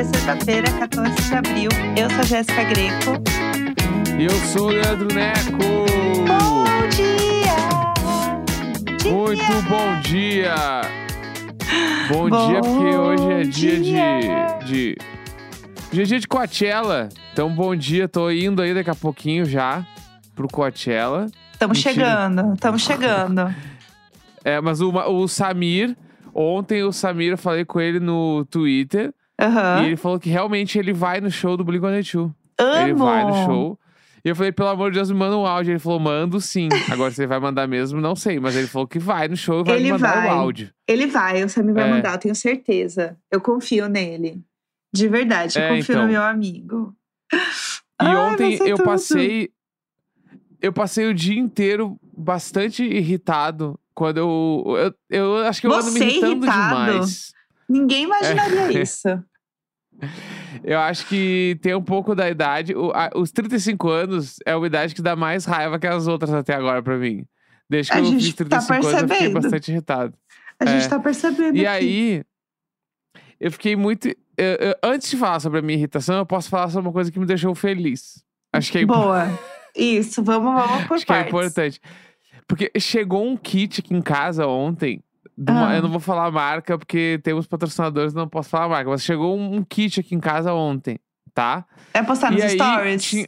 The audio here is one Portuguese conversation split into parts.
Hoje é sexta-feira, 14 de abril. Eu sou a Jéssica Greco. E eu sou o Leandro Neco. Bom dia! Dia! Muito bom dia. Bom, Bom dia, porque hoje é dia, dia. de, de. Hoje é dia de Coachella. Então, bom dia. Tô indo aí daqui a pouquinho já pro Coachella. Estamos chegando, estamos chegando. É, mas o, o Samir, ontem o Samir, eu falei com ele no Twitter. Aham. E ele falou que realmente ele vai no show do Blink-182. Amo! Ele vai no show. E eu falei, pelo amor de Deus, me manda um áudio. Ele falou, mando sim. Agora, se ele vai mandar mesmo, não sei. Mas ele falou que vai no show e vai Ele me mandar o áudio. Ele vai, o Samir vai É. mandar, eu tenho certeza. Eu confio nele. De verdade, eu É, confio então. no meu amigo. E Ai, ontem ser eu tudo. passei. Eu passei o dia inteiro bastante irritado. Quando eu. Eu, eu acho que eu ando me Você irritando irritado? demais. Ninguém imaginaria É. isso. Eu acho que tem um pouco da idade. o- a- os 35 anos é uma idade que dá mais raiva que as outras até agora pra mim. Desde que A eu gente fiz tá 35 anos, eu fiquei bastante irritado. A gente É. tá percebendo E aqui. aí, eu fiquei muito. eu- eu- antes de falar sobre a minha irritação, eu posso falar sobre uma coisa que me deixou feliz. Acho que é, Boa. Isso, vamos, vamos por acho que é partes. importante. Porque chegou um kit aqui em casa ontem. Uma- Ah. Eu não vou falar a marca, porque temos patrocinadores, não posso falar a marca. Mas chegou um, um kit aqui em casa ontem, tá? É postar nos e aí, stories?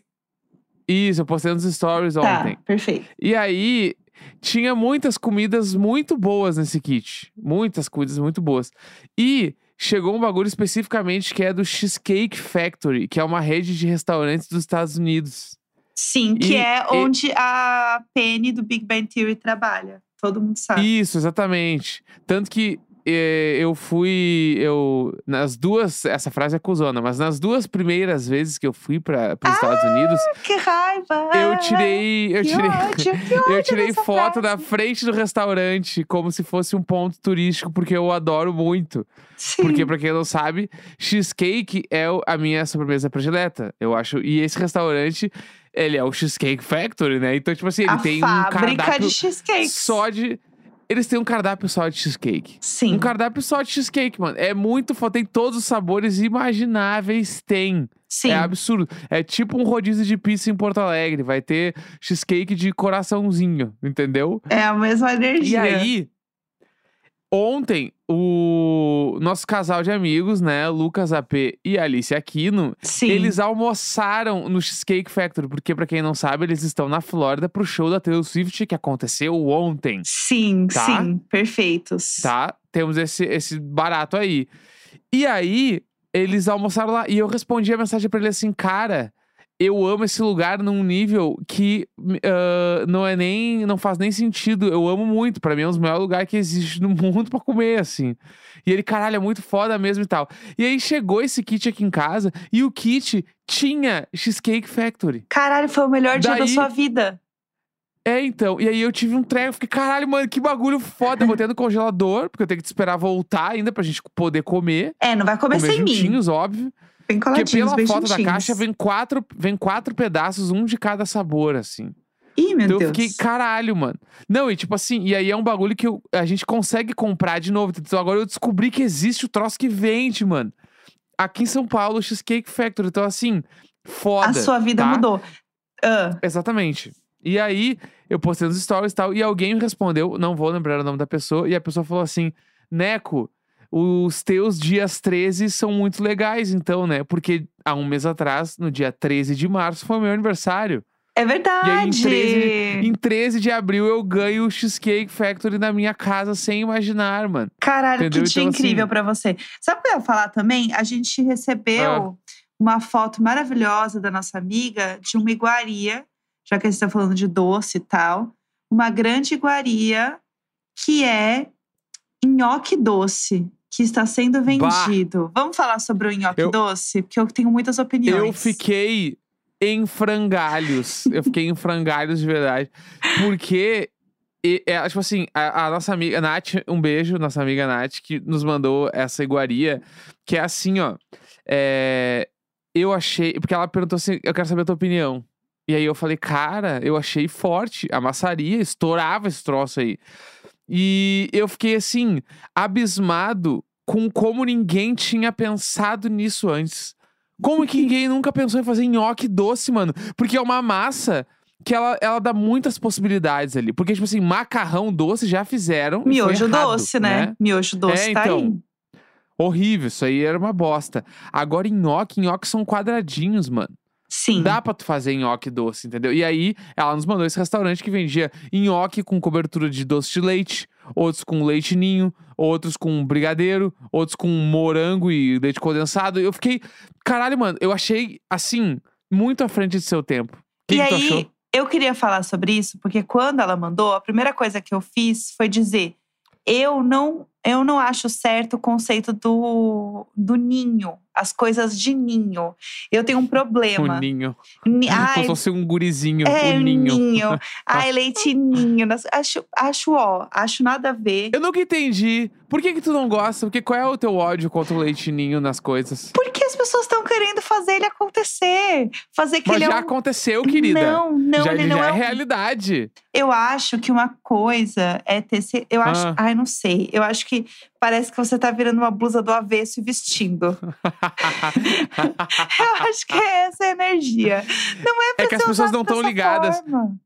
Isso, eu postei nos stories Tá, ontem. perfeito. E aí, tinha muitas comidas muito boas nesse kit. Muitas comidas muito boas. E chegou um bagulho especificamente que é do Cheesecake Factory, que é uma rede de restaurantes dos Estados Unidos. Sim, que E- é e- onde a Penny do Big Bang Theory trabalha. Todo mundo sabe. Isso, exatamente. Tanto que eu fui. Eu, nas duas. Essa frase é cuzona, mas nas duas primeiras vezes que eu fui para os Estados Unidos, Que raiva! eu tirei. Eu Ah, que tirei. ódio, que ódio Eu tirei foto frase. na frente do restaurante, como se fosse um ponto turístico, porque eu adoro muito. Sim. Porque, pra quem não sabe, cheesecake é a minha sobremesa predileta. Eu acho. E esse restaurante, ele é o Cheesecake Factory, né? Então, tipo assim, ele a tem um cardápio de só de. Eles têm um cardápio só de cheesecake. Sim. Um cardápio só de cheesecake, mano. É muito foda. Tem todos os sabores imagináveis, tem. Sim. É absurdo. É tipo um rodízio de pizza em Porto Alegre. Vai ter cheesecake de coraçãozinho, entendeu? É a mesma E energia. aí, ontem, o nosso casal de amigos, né, Lucas AP e Alice Aquino, Sim. eles almoçaram no Cheesecake Factory, porque pra quem não sabe, eles estão na Flórida pro show da Taylor Swift que aconteceu ontem, Sim, Tá? sim. Perfeitos. tá? Temos esse, esse barato aí. E aí, eles almoçaram lá e eu respondi a mensagem pra ele assim, cara, eu amo esse lugar num nível que ah, não é nem. não faz nem sentido. Eu amo muito. Pra mim é um dos melhores lugares que existe no mundo pra comer, assim. E ele, caralho, é muito foda mesmo e tal. E aí chegou esse kit aqui em casa e o kit tinha Cheesecake Factory. Caralho, foi o melhor dia da sua vida. É, então. E aí eu tive um treco, fiquei, caralho, mano, que bagulho foda. Eu botei no congelador, porque eu tenho que esperar voltar ainda pra gente poder comer. É, não vai comer comer sem mim. óbvio. Bem Porque coladinhos, pela bem foto da juntinhos. caixa vem quatro, vem quatro pedaços, um de cada sabor, assim. Ih, meu então Deus. eu fiquei, caralho, mano. Não, e tipo assim, e aí é um bagulho que eu- a gente consegue comprar de novo. Então agora eu descobri que existe o troço que vende, mano. Aqui em São Paulo, o Cheesecake Factory. Então, assim, foda. A sua vida tá? mudou. Ah, Exatamente. E aí, eu postei nos stories e tal, e alguém me respondeu, não vou lembrar o nome da pessoa, e a pessoa falou assim: Neco, os teus dias 13 são muito legais, então, né? Porque há um mês atrás, no dia 13 de março, foi meu aniversário. é E aí, em verdade. 13, em 13 de abril, eu ganho o Cheesecake Factory na minha casa sem imaginar, mano. Caralho, Entendeu? que dia Então, incrível assim- pra você. Sabe o que eu ia falar também? A gente recebeu Ah. uma foto maravilhosa da nossa amiga de uma iguaria, já que a gente tá falando de doce e tal. Uma grande iguaria que é nhoque doce, que está sendo vendido. Vamos falar sobre o nhoque Eu- doce? Porque eu tenho muitas opiniões. Eu fiquei em frangalhos. eu fiquei em frangalhos de verdade. Porque, e- é, tipo assim, a, a nossa amiga Nath, um beijo, nossa amiga Nath, que nos mandou essa iguaria, que é assim, ó. é, eu achei. Porque ela perguntou assim: eu quero saber a tua opinião. E aí eu falei, cara, eu achei forte. A maçaria estourava esse troço aí. E eu fiquei assim, abismado com como ninguém tinha pensado nisso antes. Como que ninguém nunca pensou em fazer nhoque doce, mano? Porque é uma massa que ela, ela dá muitas possibilidades ali. Porque, tipo assim, macarrão doce já fizeram. foi Miojo errado, doce, né? Miojo doce É, tá então. aí. Horrível, isso aí era uma bosta. Agora, nhoque, nhoque são quadradinhos, mano. Sim. Dá pra tu fazer nhoque doce, entendeu? E aí, ela nos mandou esse restaurante que vendia nhoque com cobertura de doce de leite, outros com leite ninho, outros com brigadeiro, outros com morango e leite condensado. Eu fiquei, caralho, mano, eu achei, assim, muito à frente de seu tempo. Que, e que aí, achou? eu queria falar sobre isso, porque quando ela mandou, a primeira coisa que eu fiz foi dizer: eu não, eu não acho certo o conceito do, do ninho, as coisas de ninho. Eu tenho um O problema. ninho. Ni- Como Ai, se fosse um gurizinho, é, o ninho. Ai, leite ninho. Nas- Acho, acho, ó, acho nada a ver. Eu nunca entendi. Por que que tu não gosta? Porque qual é o teu ódio contra o leite ninho nas coisas? Porque as pessoas estão querendo fazer ele acontecer. Fazer que Mas ele já é um... aconteceu, querida. Não, não, já ele não é, é um realidade. Eu acho que uma coisa é ter. se- Eu acho. Ah. Ai, não sei. Eu acho que parece que você tá virando uma blusa do avesso e vestindo. Eu acho que é essa a energia. Não é pra É que as pessoas não tão dessa ligadas. forma.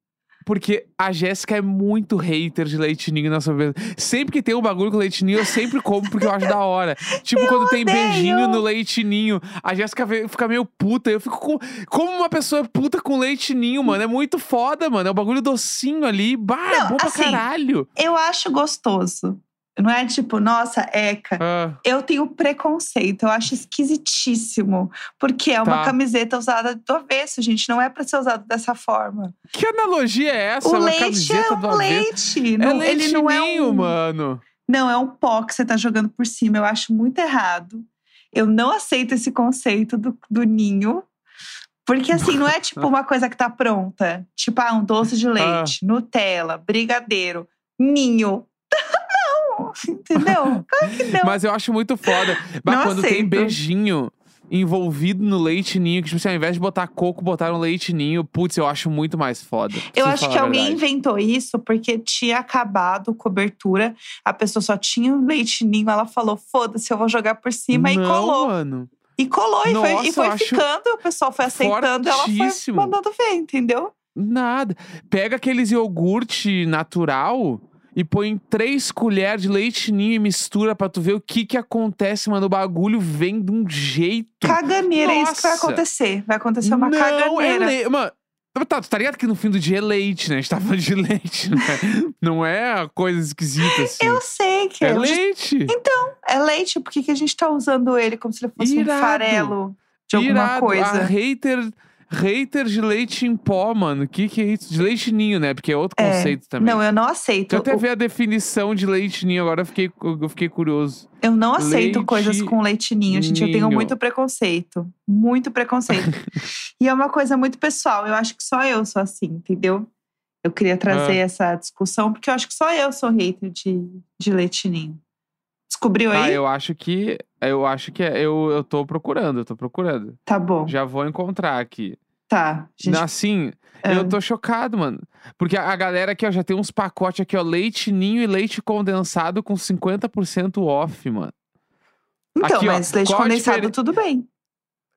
Porque a Jéssica é muito hater de leite ninho na sobremesa. Sempre que tem um bagulho com leite ninho, eu sempre como porque eu acho da hora. Tipo, quando tem odeio. beijinho no leite ninho, a Jéssica fica meio puta. Eu fico com. Como uma pessoa é puta com leite ninho, mano? É muito foda, mano. É um bagulho docinho ali. Bah, é Não, bom pra assim, caralho. Eu acho gostoso. Não é tipo, nossa, Eca. Ah, Eu tenho preconceito, eu acho esquisitíssimo. Porque é uma Tá. camiseta usada do avesso, gente. Não é pra ser usado dessa forma. que analogia é essa? o uma leite é um leite. É não, leite ele não é um. mano. Não, é um pó que você tá jogando por cima. Eu acho muito errado. Eu não aceito esse conceito do, do ninho. Porque, assim, não é tipo uma coisa que tá pronta. Tipo, ah, um doce de leite, Nutella, brigadeiro, ninho. entendeu? Claro que não. Mas eu acho muito foda. Mas Não quando tem aceito. beijinho envolvido no leite ninho, que tipo assim, ao invés de botar coco, botaram leite ninho, putz, eu acho muito mais foda. Eu acho que alguém inventou isso porque tinha acabado cobertura, a pessoa só tinha o leite ninho, ela falou: foda-se, eu vou jogar por cima e Não, colou. mano. E colou, e foi, Nossa, e foi eu acho ficando, o pessoal foi aceitando, ela foi mandando ver, entendeu? Nada. Pega aqueles iogurte natural e põe três colheres de leite ninho e mistura pra tu ver o que que acontece, mano. O bagulho vem de um jeito. Caganeira, é isso que vai Nossa. acontecer. Vai acontecer uma não, caganeira. É le... Mano, tá, tu tá ligado que no fim do dia é leite, né? A gente tá falando de leite, né? Não é coisa esquisita assim. Eu sei que É é. leite. É leite, por que, que a gente tá usando ele como se ele fosse Irado. um farelo de alguma Irado. A coisa? hater, hater de leite em pó, mano. Que que é isso? De leite ninho, né? Porque é outro É. conceito também. Não, eu não aceito. Eu até O- ver a definição de leite ninho, agora eu fiquei, eu fiquei curioso. Eu não aceito Leite coisas com leite ninho, gente. Eu tenho ninho. muito preconceito. Muito preconceito. e é uma coisa muito pessoal. Eu acho que só eu sou assim, entendeu? Eu queria trazer Ah. essa discussão, porque eu acho que só eu sou hater de, de leite ninho. Descobriu Ah, aí? eu acho que. Eu acho que é. Eu, eu tô procurando, eu tô procurando. Tá bom. Já vou encontrar aqui. Tá. Gente, Assim, ah. eu tô chocado, mano. Porque a galera aqui, ó, já tem uns pacotes aqui, ó. Leite ninho e leite condensado com 50% off, mano. Então, aqui, ó, mas leite qual a condensado, diferen- tudo bem.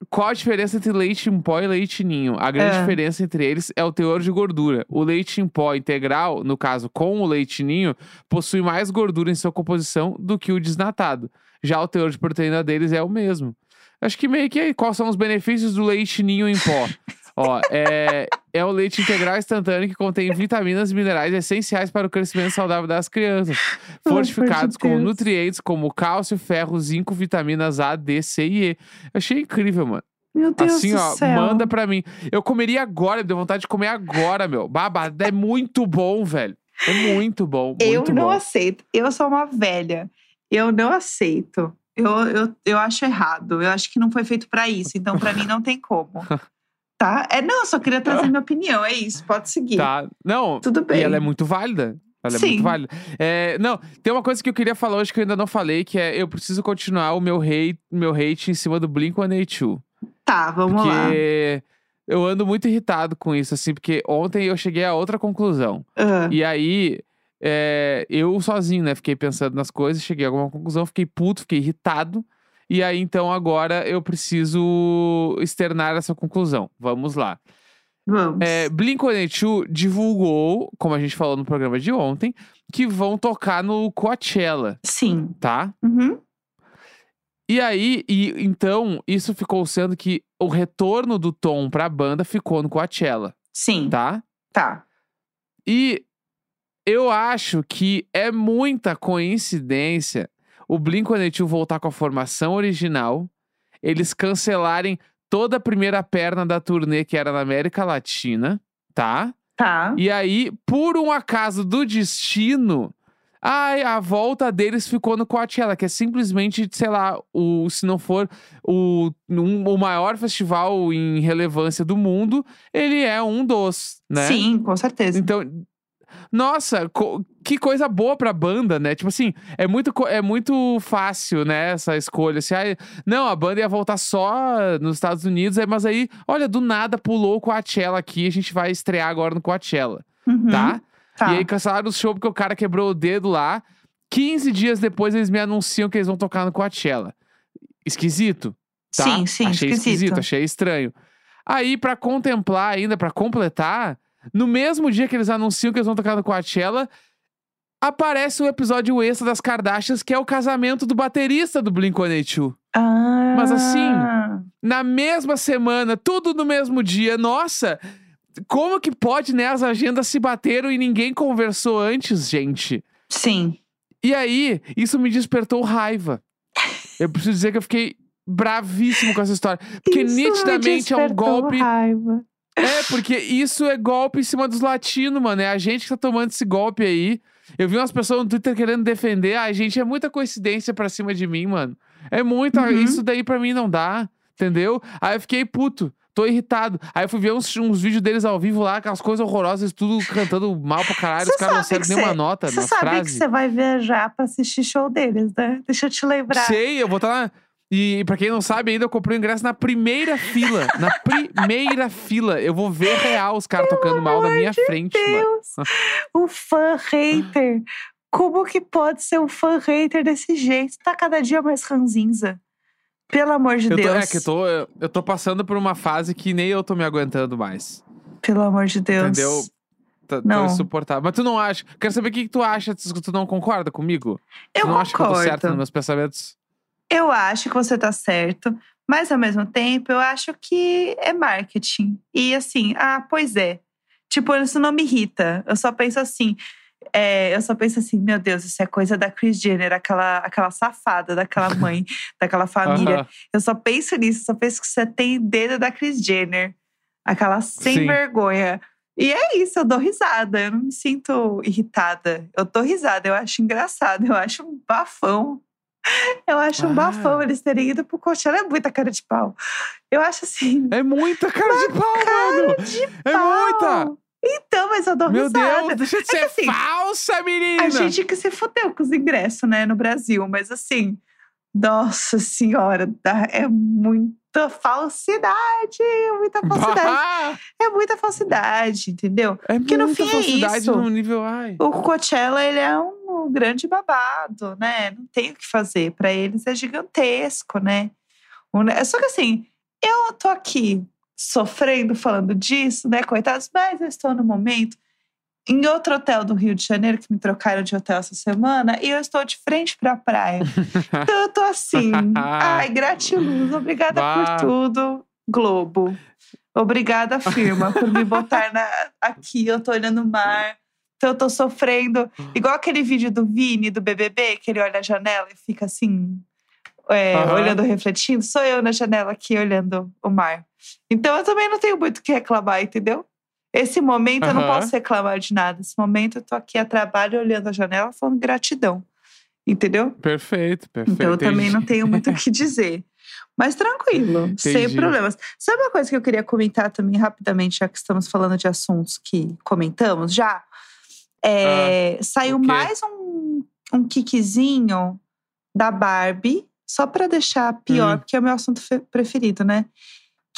Qual a diferença entre leite em pó e leite ninho? A grande Ah. diferença entre eles é o teor de gordura. O leite em pó integral, no caso com o leite ninho, possui mais gordura em sua composição do que o desnatado. Já o teor de proteína deles é o mesmo. Acho que meio que aí, quais são os benefícios do leite ninho em pó? Ó, é, é o leite integral instantâneo que contém vitaminas e minerais essenciais para o crescimento saudável das crianças, fortificados com Deus. nutrientes como cálcio, ferro, zinco, vitaminas A, D, C e E. Achei incrível, mano. Meu Deus assim, do ó, céu. manda pra mim. Eu comeria agora, deu vontade de comer agora, meu. Baba, é muito bom, velho. É muito bom, muito Eu não bom. aceito. Eu sou uma velha. Eu não aceito. Eu, eu, eu acho errado. Eu acho que não foi feito pra isso. Então, pra mim, não tem como. Tá? É, não, eu só queria trazer minha opinião. É isso. Pode seguir. Tá, não, Tudo bem. e ela é muito válida. Ela é Sim. muito válida. É, não, tem uma coisa que eu queria falar hoje que eu ainda não falei, que é eu preciso continuar o meu hate, meu hate em cima do Blink-182. Tá, vamos lá. Porque eu ando muito irritado com isso, assim, porque ontem eu cheguei a outra conclusão. Ah, E aí, é, eu sozinho, né? Fiquei pensando nas coisas, cheguei a alguma conclusão, fiquei puto, fiquei irritado. E aí, então, agora eu preciso externar essa conclusão. Vamos lá. Vamos. É, Blink-182 divulgou, como a gente falou no programa de ontem, que vão tocar no Coachella, Sim. tá? Uhum. E aí, e, então, isso ficou sendo que o retorno do Tom pra banda ficou no Coachella, Sim. tá? Tá. E eu acho que é muita coincidência o Blink-182 voltar com a formação original, eles cancelarem toda a primeira perna da turnê que era na América Latina, tá? Tá. E aí, por um acaso do destino, ai, a volta deles ficou no Coachella, que é simplesmente, sei lá, o, se não for o, um- o maior festival em relevância do mundo, ele é um dos, né? Sim, com certeza. Então, nossa, co- que coisa boa pra banda, né? Tipo assim, é muito, é muito fácil, né? Essa escolha. Assim, ai, não, a banda ia voltar só nos Estados Unidos, aí- mas aí, olha, do nada pulou o Coachella aqui, a gente vai estrear agora no Coachella, Uhum. tá? Tá. E aí cancelaram o show porque o cara quebrou o dedo lá. 15 dias depois eles me anunciam que eles vão tocar no Coachella. Esquisito, tá? Sim, sim, achei esquisito. esquisito, achei estranho. Aí, pra contemplar ainda, pra completar, no mesmo dia que eles anunciam que eles vão tocar no Coachella, aparece o episódio extra das Kardashians, que é o casamento do baterista do Blink-182. Ah. Mas assim, Na mesma semana, tudo no mesmo dia. Nossa, como que pode, né? As agendas se bateram e ninguém conversou antes, gente. Sim. E aí, isso me despertou raiva. Eu preciso dizer que eu fiquei bravíssimo com essa história. Porque Isso me nitidamente é um golpe. Raiva. É, porque isso é golpe em cima dos latinos, mano. É a gente que tá tomando esse golpe aí. Eu vi umas pessoas no Twitter querendo defender. Ai, gente, é muita coincidência pra cima de mim, mano. É muita. Uhum. Isso daí pra mim não dá. Entendeu? Aí eu fiquei puto. Tô irritado. Aí eu fui ver uns, uns vídeos deles ao vivo lá, aquelas coisas horrorosas, tudo cantando mal pra caralho. Você Os caras não que nenhuma cê- nota Você sabe que frases. você vai viajar pra assistir show deles, né? Deixa eu te lembrar. Sei, eu vou estar lá. E pra quem não sabe ainda, eu comprei o ingresso na primeira fila. Na primeira fila. Eu vou ver real os caras tocando mal na minha frente, mano. Deus! o fã hater. Como que pode ser um fã hater desse jeito? Tá cada dia mais ranzinza. Pelo amor de Eu tô, Deus. é que eu tô, eu, tô passando por uma fase que nem eu tô me aguentando mais. Pelo amor de Deus. Entendeu? Tá, Não. insuportável. Mas tu não acha. Quero saber o que, que tu acha. Tu tu não concorda comigo? Eu tu não acha que eu tô certo concordo. nos meus pensamentos? Eu acho que você tá certo, mas ao mesmo tempo eu acho que é marketing. E assim, ah, pois é. Tipo, isso não me irrita. Eu só penso assim. é, eu só penso assim, meu Deus, isso é coisa da Kris Jenner, aquela, aquela safada, daquela mãe, daquela família. Aham. Eu só penso nisso, só penso que você tem dedo da Kris Jenner. Aquela sem Sim. vergonha. E é isso, eu dou risada. Eu não me sinto irritada. Eu dou risada, eu acho engraçado, eu acho um bafão. Eu acho um Ah. bafão eles terem ido pro Coachella. É muita cara de pau. Eu acho assim. É muita cara de pau, mano! É muita! Então, mas eu dou Meu risada. Deus, deixa de que ser assim, falsa, menina! A gente que se fudeu com os ingressos, né, no Brasil. Mas assim, nossa senhora, é muita falsidade. Muita falsidade. Bah! É muita falsidade, entendeu? É Porque no fim é falsidade isso. num nível. Ai. O Coachella, ele é um grande babado, né? Não tem o que fazer. Pra eles é gigantesco, né? Só que assim, eu tô aqui sofrendo falando disso, né, coitados, mas eu estou no momento em outro hotel do Rio de Janeiro, que me trocaram de hotel essa semana, e eu estou de frente pra praia. então eu tô assim, ai, gratiluz, obrigada Bah. por tudo, Globo. Obrigada, firma, por me botar na- aqui, eu tô olhando o mar. Então eu tô sofrendo. Igual aquele vídeo do Vini, do BBB, que ele olha a janela e fica assim, é, Aham. olhando, refletindo. Sou eu na janela aqui, olhando o mar. Então eu também não tenho muito o que reclamar, entendeu? Esse momento eu não posso reclamar de nada. Esse momento eu tô aqui a trabalho, olhando a janela, falando gratidão. Entendeu? Perfeito, perfeito. Então eu também não tenho muito o que dizer. Mas tranquilo, sem Entendi. problemas. Sabe uma coisa que eu queria comentar também rapidamente, já que estamos falando de assuntos que comentamos já? É, saiu Ah, quê? mais um, um kickzinho da Barbie, só para deixar pior, Hum. porque é o meu assunto fe- preferido, né?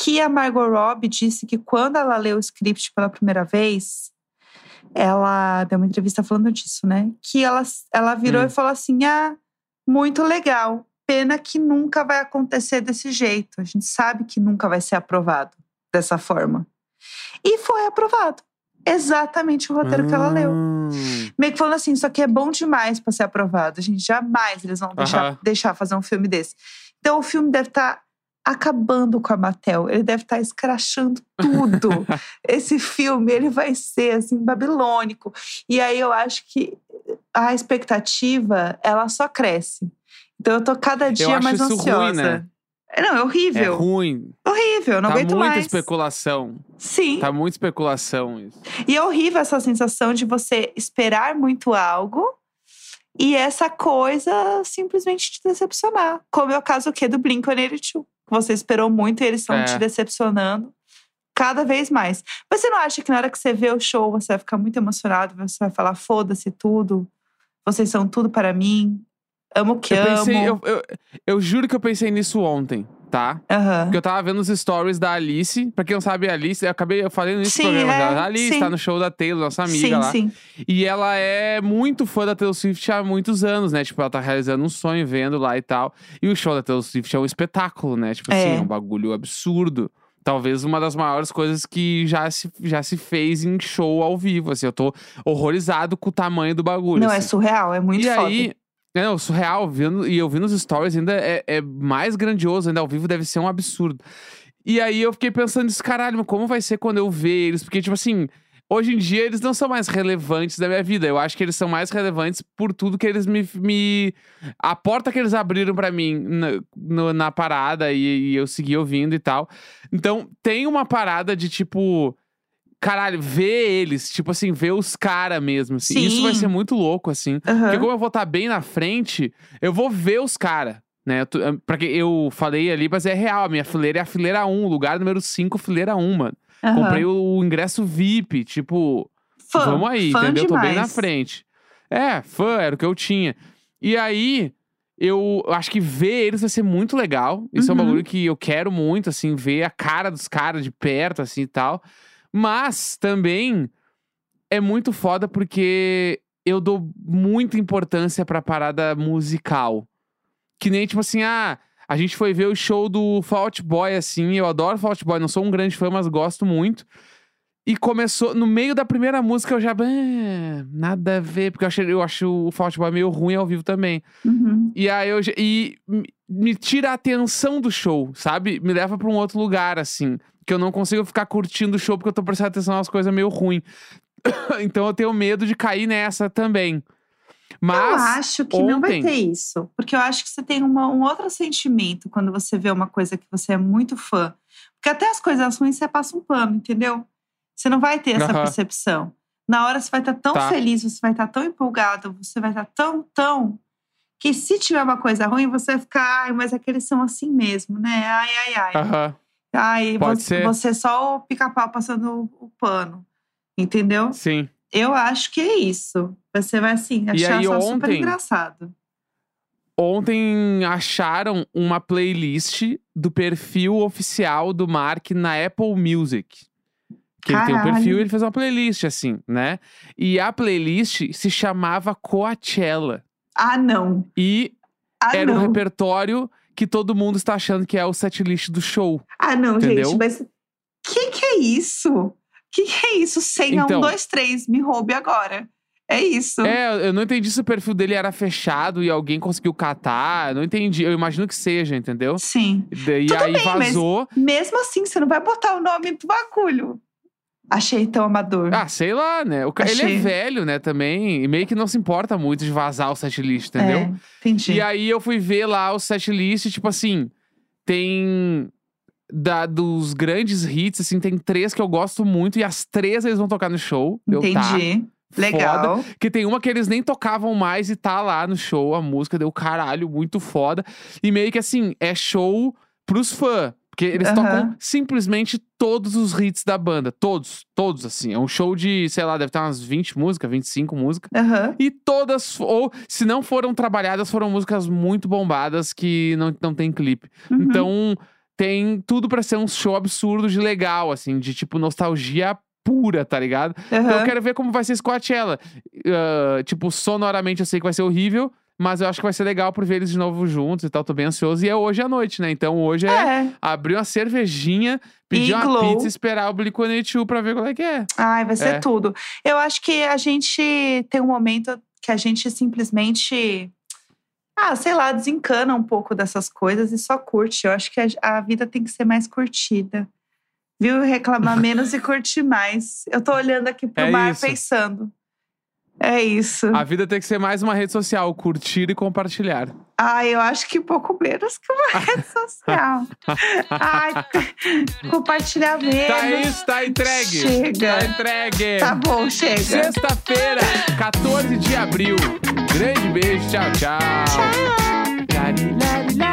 Que a Margot Robbie disse que quando ela leu o script pela primeira vez, ela deu uma entrevista falando disso, né? Que ela, ela virou Hum. e falou assim: ah, muito legal. Pena que nunca vai acontecer desse jeito. A gente sabe que nunca vai ser aprovado dessa forma. E foi aprovado. Exatamente o roteiro que ela leu. Hum. Meio que falando assim, isso aqui é bom demais pra ser aprovado. Gente, jamais eles vão deixar, deixar fazer um filme desse. Então o filme deve estar acabando com a Mattel. Ele deve estar escrachando tudo. Esse filme, ele vai ser assim babilônico. E aí eu acho que a expectativa, ela só cresce. Então eu tô cada dia mais isso ruim, ansiosa. né? É, Não, é É horrível. ruim. horrível, não tá aguento muita mais. especulação. Sim. Tá muita especulação isso. E é horrível essa sensação de você esperar muito algo e essa coisa simplesmente te decepcionar. Como é o caso o quê? do Blink-182. Que você esperou muito e eles estão É. te decepcionando cada vez mais. Mas você não acha que na hora que você vê o show você vai ficar muito emocionado? Você vai falar, foda-se tudo. Vocês são tudo para mim. Amo o que Eu amo. pensei, eu, eu, eu juro que eu pensei nisso ontem, tá? Aham. Porque eu tava vendo os stories da Alice. Pra quem não sabe, a Alice, eu acabei falei nesse Sim, programa. é, dela. a Alice sim. tá no show da Taylor, nossa amiga sim, lá. sim. E ela é muito fã da Taylor Swift há muitos anos, né? Tipo, ela tá realizando um sonho vendo lá e tal. E o show da Taylor Swift é um espetáculo, né? Tipo assim, É. é um bagulho absurdo. Talvez uma das maiores coisas que já se, já se fez em show ao vivo. Assim, eu tô horrorizado com o tamanho do bagulho. Não, é assim. surreal, é muito E foda. aí, é, surreal, vendo, e eu vi nos stories ainda é, é mais grandioso, ainda ao vivo deve ser um absurdo. E aí eu fiquei pensando nisso, caralho, como vai ser quando eu ver eles? Porque, tipo assim, hoje em dia eles não são mais relevantes da minha vida. Eu acho que eles são mais relevantes por tudo que eles me. me... A porta que eles abriram pra mim na, no- na parada e, e eu segui ouvindo e tal. Então, tem uma parada de tipo. Caralho, ver eles, tipo assim, ver os caras mesmo. Assim. Isso vai Sim. ser muito louco, assim. Aham. Porque como eu vou estar bem na frente, eu vou ver os caras. Né? Pra que eu falei ali, mas é real. A minha fileira é a fileira 1, lugar número 5, fileira 1, mano. Aham. Comprei o ingresso VIP, tipo, Fã, vamos aí, entendeu? Tô bem na demais. frente. É, fã, era o que eu tinha. E aí, eu acho que ver eles vai ser muito legal. Isso é um Uhum. bagulho que eu quero muito, assim, ver a cara dos caras de perto, assim e tal. Mas também é muito foda porque eu dou muita importância pra parada musical. Que nem, tipo assim, ah, a gente foi ver o show do Fault Boy, assim. Eu adoro Fault Boy, não sou um grande fã, mas gosto muito. E começou, no meio da primeira música, eu já. "Ah, nada a ver, porque eu, achei, eu acho o Fault Boy meio ruim ao vivo também. Uhum. E aí eu. já- E me- tira a atenção do show, sabe? Me leva pra um outro lugar, assim. Que eu não consigo ficar curtindo o show porque eu tô prestando atenção nas coisas meio ruins. então eu tenho medo de cair nessa também. Mas. eu acho que não vai ontem- ter isso. Porque eu acho que você tem uma- um outro sentimento quando você vê uma coisa que você é muito fã. Porque até as coisas ruins você passa um pano, entendeu? Você não vai ter essa Aham. percepção. Na hora você vai estar tão Tá. feliz, você vai estar tão empolgado, você vai estar tão, tão. Que se tiver uma coisa ruim, você vai ficar, ai, mas aqueles são assim mesmo, né? Ai, ai, ai. Ai, Pode você, ser. você é só o pica-pau passando o, o pano. Entendeu? Sim. Eu acho que é isso. Você vai assim, achar aí, só super ontem- engraçado. Ontem acharam uma playlist do perfil oficial do Mark na Apple Music. Que ele tem um Caralho. perfil e ele fez uma playlist, assim, né? E a playlist se chamava Coachella. Ah, não. E Ah, era não. repertório que todo mundo está achando que é o setlist do show. Ah, não, Entendeu? gente, mas que que é isso? Que que é isso? Senha Então. um, dois, três, me roube agora. É isso. É, eu não entendi se o perfil dele era fechado e alguém conseguiu catar. Eu não entendi. Eu imagino que seja, entendeu? Sim. E Tudo aí bem, vazou. Mesmo assim, você não vai botar o nome do bagulho. Achei tão amador. Ah, sei lá, né? O ca- Ele é velho, né, também. E meio que não se importa muito de vazar o setlist, entendeu? É, entendi. E aí eu fui ver lá o setlist, tipo assim, tem. Da, dos grandes hits, assim, tem três que eu gosto muito e as três eles vão tocar no show. Deu, tá, Entendi. Legal. Foda. Que tem uma que eles nem tocavam mais e tá lá no show, a música deu caralho, muito foda. E meio que assim, é show pros fãs. Porque eles Aham. tocam simplesmente todos os hits da banda. Todos, todos, assim. É um show de, sei lá, deve ter umas 20 músicas, 25 músicas. Aham. E todas, ou se não foram trabalhadas, foram músicas muito bombadas que não, não tem clipe. Uhum. Então, tem tudo pra ser um show absurdo de legal, assim, de tipo nostalgia pura, tá ligado? Então eu quero ver como vai ser esse Coachella. Ah, tipo, sonoramente eu sei que vai ser horrível, mas eu acho que vai ser legal por ver eles de novo juntos e tal. Tô bem ansioso. E é hoje à noite, né? Então hoje é, É. abrir uma cervejinha, pedir uma pizza e esperar o Blink-182 pra ver qual é que é. Ai, vai ser É. tudo. Eu acho que a gente tem um momento que a gente simplesmente. Ah, sei lá, desencana um pouco dessas coisas e só curte. Eu acho que a, a vida tem que ser mais curtida. Viu? Reclamar menos e curtir mais. Eu tô olhando aqui pro É mar isso. pensando. É isso. A vida tem que ser mais uma rede social, curtir e compartilhar. Ai, eu acho que pouco menos que uma rede social. Ai, compartilhar menos. Tá isso, tá entregue. Chega. Tá entregue. Tá bom, chega. Sexta-feira, 14 de abril. Grande beijo, tchau, tchau. Lari, lari, lari.